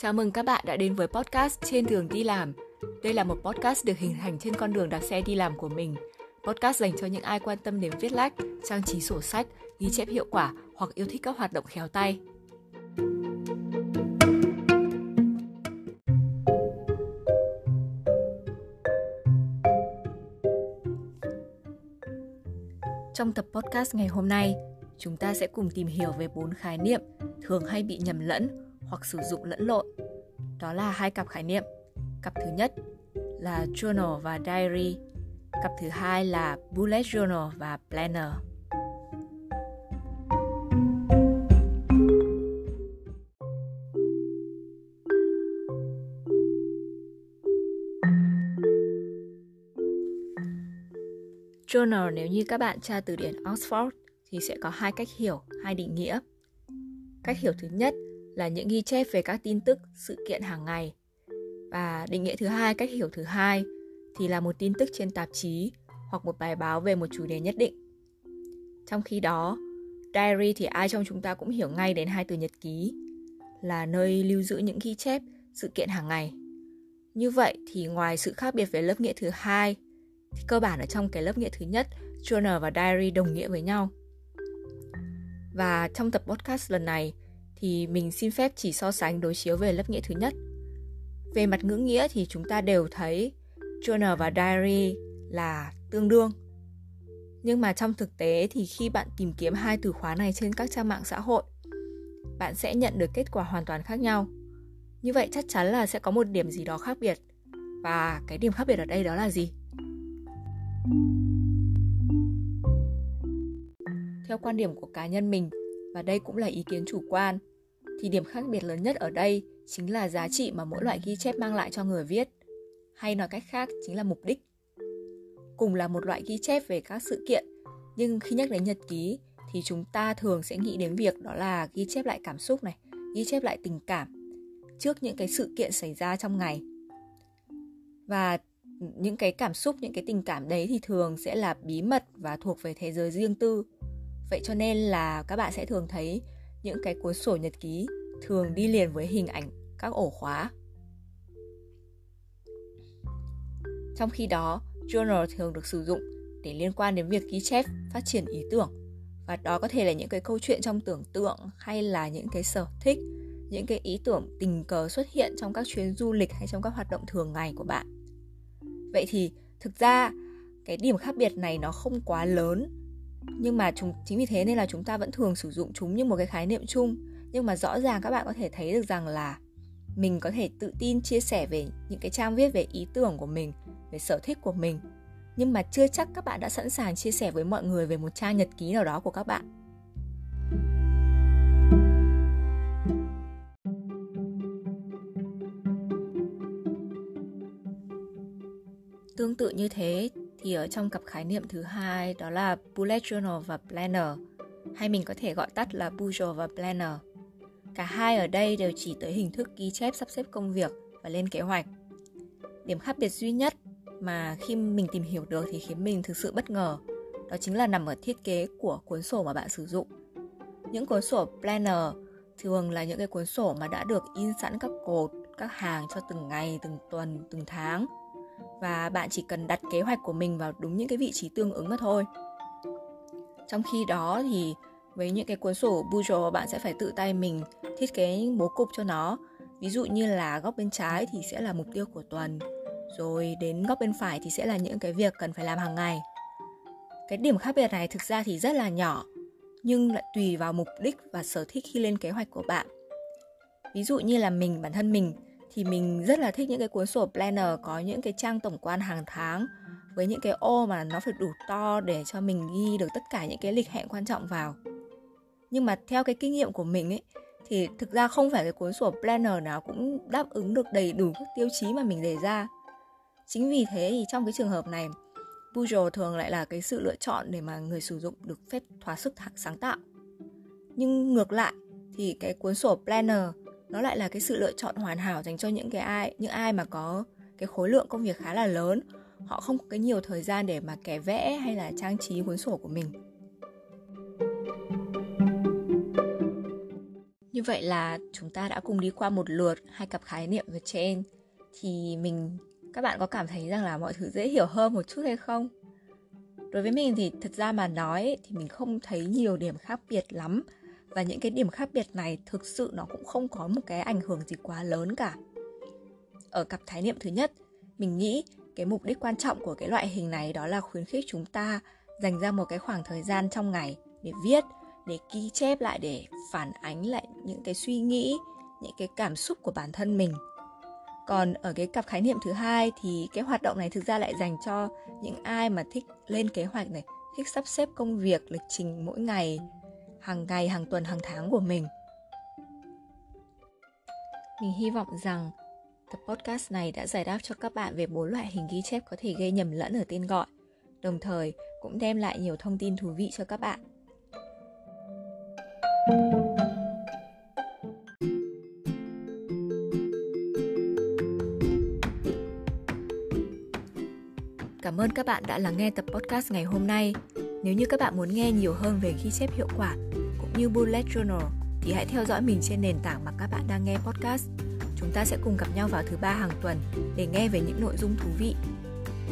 Chào mừng các bạn đã đến với podcast Trên đường đi làm. Đây là một podcast được hình thành trên con đường đạp xe đi làm của mình. Podcast dành cho những ai quan tâm đến viết lách, trang trí sổ sách, ghi chép hiệu quả hoặc yêu thích các hoạt động khéo tay. Trong tập podcast ngày hôm nay, chúng ta sẽ cùng tìm hiểu về bốn khái niệm thường hay bị nhầm lẫn hoặc sử dụng lẫn lộn. Đó là hai cặp khái niệm. Cặp thứ nhất là journal và diary. Cặp thứ hai là bullet journal và planner. Journal nếu như các bạn tra từ điển Oxford thì sẽ có hai cách hiểu, hai định nghĩa. Cách hiểu thứ nhất là những ghi chép về các tin tức, sự kiện hàng ngày. Và định nghĩa thứ hai, cách hiểu thứ hai thì là một tin tức trên tạp chí hoặc một bài báo về một chủ đề nhất định. Trong khi đó, diary thì ai trong chúng ta cũng hiểu ngay đến hai từ nhật ký là nơi lưu giữ những ghi chép sự kiện hàng ngày. Như vậy thì ngoài sự khác biệt về lớp nghĩa thứ hai thì cơ bản ở trong cái lớp nghĩa thứ nhất, journal và diary đồng nghĩa với nhau. Và trong tập podcast lần này thì mình xin phép chỉ so sánh đối chiếu về lớp nghĩa thứ nhất. Về mặt ngữ nghĩa thì chúng ta đều thấy journal và diary là tương đương. Nhưng mà trong thực tế thì khi bạn tìm kiếm hai từ khóa này trên các trang mạng xã hội, bạn sẽ nhận được kết quả hoàn toàn khác nhau. Như vậy chắc chắn là sẽ có một điểm gì đó khác biệt. Và cái điểm khác biệt ở đây đó là gì? Theo quan điểm của cá nhân mình, và đây cũng là ý kiến chủ quan, thì điểm khác biệt lớn nhất ở đây chính là giá trị mà mỗi loại ghi chép mang lại cho người viết, hay nói cách khác chính là mục đích. Cùng là một loại ghi chép về các sự kiện, nhưng khi nhắc đến nhật ký thì chúng ta thường sẽ nghĩ đến việc đó là ghi chép lại cảm xúc này, ghi chép lại tình cảm trước những cái sự kiện xảy ra trong ngày. Và những cái cảm xúc, những cái tình cảm đấy thì thường sẽ là bí mật và thuộc về thế giới riêng tư. Vậy cho nên là các bạn sẽ thường thấy những cái cuốn sổ nhật ký thường đi liền với hình ảnh các ổ khóa. Trong khi đó, journal thường được sử dụng để liên quan đến việc ghi chép, phát triển ý tưởng. Và đó có thể là những cái câu chuyện trong tưởng tượng hay là những cái sở thích, những cái ý tưởng tình cờ xuất hiện trong các chuyến du lịch hay trong các hoạt động thường ngày của bạn. Vậy thì thực ra cái điểm khác biệt này nó không quá lớn nhưng mà chúng, chính vì thế nên là chúng ta vẫn thường sử dụng chúng như một cái khái niệm chung. Nhưng mà rõ ràng các bạn có thể thấy được rằng là mình có thể tự tin chia sẻ về những cái trang viết về ý tưởng của mình, về sở thích của mình. Nhưng mà chưa chắc các bạn đã sẵn sàng chia sẻ với mọi người về một trang nhật ký nào đó của các bạn. Tương tự như thế thì ở trong cặp khái niệm thứ hai đó là bullet journal và planner. Hay mình có thể gọi tắt là Bujo và planner. Cả hai ở đây đều chỉ tới hình thức ghi chép sắp xếp công việc và lên kế hoạch. Điểm khác biệt duy nhất mà khi mình tìm hiểu được thì khiến mình thực sự bất ngờ, đó chính là nằm ở thiết kế của cuốn sổ mà bạn sử dụng. Những cuốn sổ planner thường là những cái cuốn sổ mà đã được in sẵn các cột, các hàng cho từng ngày, từng tuần, từng tháng và bạn chỉ cần đặt kế hoạch của mình vào đúng những cái vị trí tương ứng mà thôi. Trong khi đó thì với những cái cuốn sổ Bujo, bạn sẽ phải tự tay mình thiết kế những bố cục cho nó. Ví dụ như là góc bên trái thì sẽ là mục tiêu của tuần, rồi đến góc bên phải thì sẽ là những cái việc cần phải làm hàng ngày. Cái điểm khác biệt này thực ra thì rất là nhỏ, nhưng lại tùy vào mục đích và sở thích khi lên kế hoạch của bạn. Ví dụ như là mình, bản thân mình thì mình rất là thích những cái cuốn sổ planner có những cái trang tổng quan hàng tháng với những cái ô mà nó phải đủ to để cho mình ghi được tất cả những cái lịch hẹn quan trọng vào. Nhưng mà theo cái kinh nghiệm của mình ấy, thì thực ra không phải cái cuốn sổ planner nào cũng đáp ứng được đầy đủ các tiêu chí mà mình đề ra. Chính vì thế thì trong cái trường hợp này Bujo thường lại là cái sự lựa chọn để mà người sử dụng được phép thỏa sức sáng tạo. Nhưng ngược lại, thì cái cuốn sổ planner nó lại là cái sự lựa chọn hoàn hảo dành cho những cái ai, những ai mà có cái khối lượng công việc khá là lớn. Họ không có cái nhiều thời gian để mà kẻ vẽ hay là trang trí cuốn sổ của mình. Như vậy là chúng ta đã cùng đi qua một lượt hai cặp khái niệm về trên thì mình, các bạn có cảm thấy rằng là mọi thứ dễ hiểu hơn một chút hay không? Đối với mình thì thật ra mà nói thì mình không thấy nhiều điểm khác biệt lắm và những cái điểm khác biệt này thực sự nó cũng không có một cái ảnh hưởng gì quá lớn cả. Ở cặp khái niệm thứ nhất, mình nghĩ cái mục đích quan trọng của cái loại hình này đó là khuyến khích chúng ta dành ra một cái khoảng thời gian trong ngày để viết để ghi chép lại để phản ánh lại những cái suy nghĩ những cái cảm xúc của bản thân mình còn ở cái cặp khái niệm thứ hai thì cái hoạt động này thực ra lại dành cho những ai mà thích lên kế hoạch này thích sắp xếp công việc lịch trình mỗi ngày hàng ngày, hàng tuần, hàng tháng của mình mình hy vọng rằng tập podcast này đã giải đáp cho các bạn về bốn loại hình ghi chép có thể gây nhầm lẫn ở tên gọi, đồng thời cũng đem lại nhiều thông tin thú vị cho các bạn Cảm ơn các bạn đã lắng nghe tập podcast ngày hôm nay. Nếu như các bạn muốn nghe nhiều hơn về ghi chép hiệu quả như bullet journal thì hãy theo dõi mình trên nền tảng mà các bạn đang nghe podcast. Chúng ta sẽ cùng gặp nhau vào thứ ba hàng tuần để nghe về những nội dung thú vị.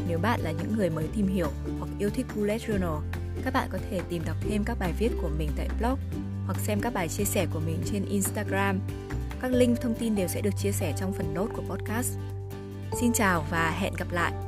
Nếu bạn là những người mới tìm hiểu hoặc yêu thích bullet journal, các bạn có thể tìm đọc thêm các bài viết của mình tại blog hoặc xem các bài chia sẻ của mình trên Instagram. Các link thông tin đều sẽ được chia sẻ trong phần nốt của podcast. Xin chào và hẹn gặp lại!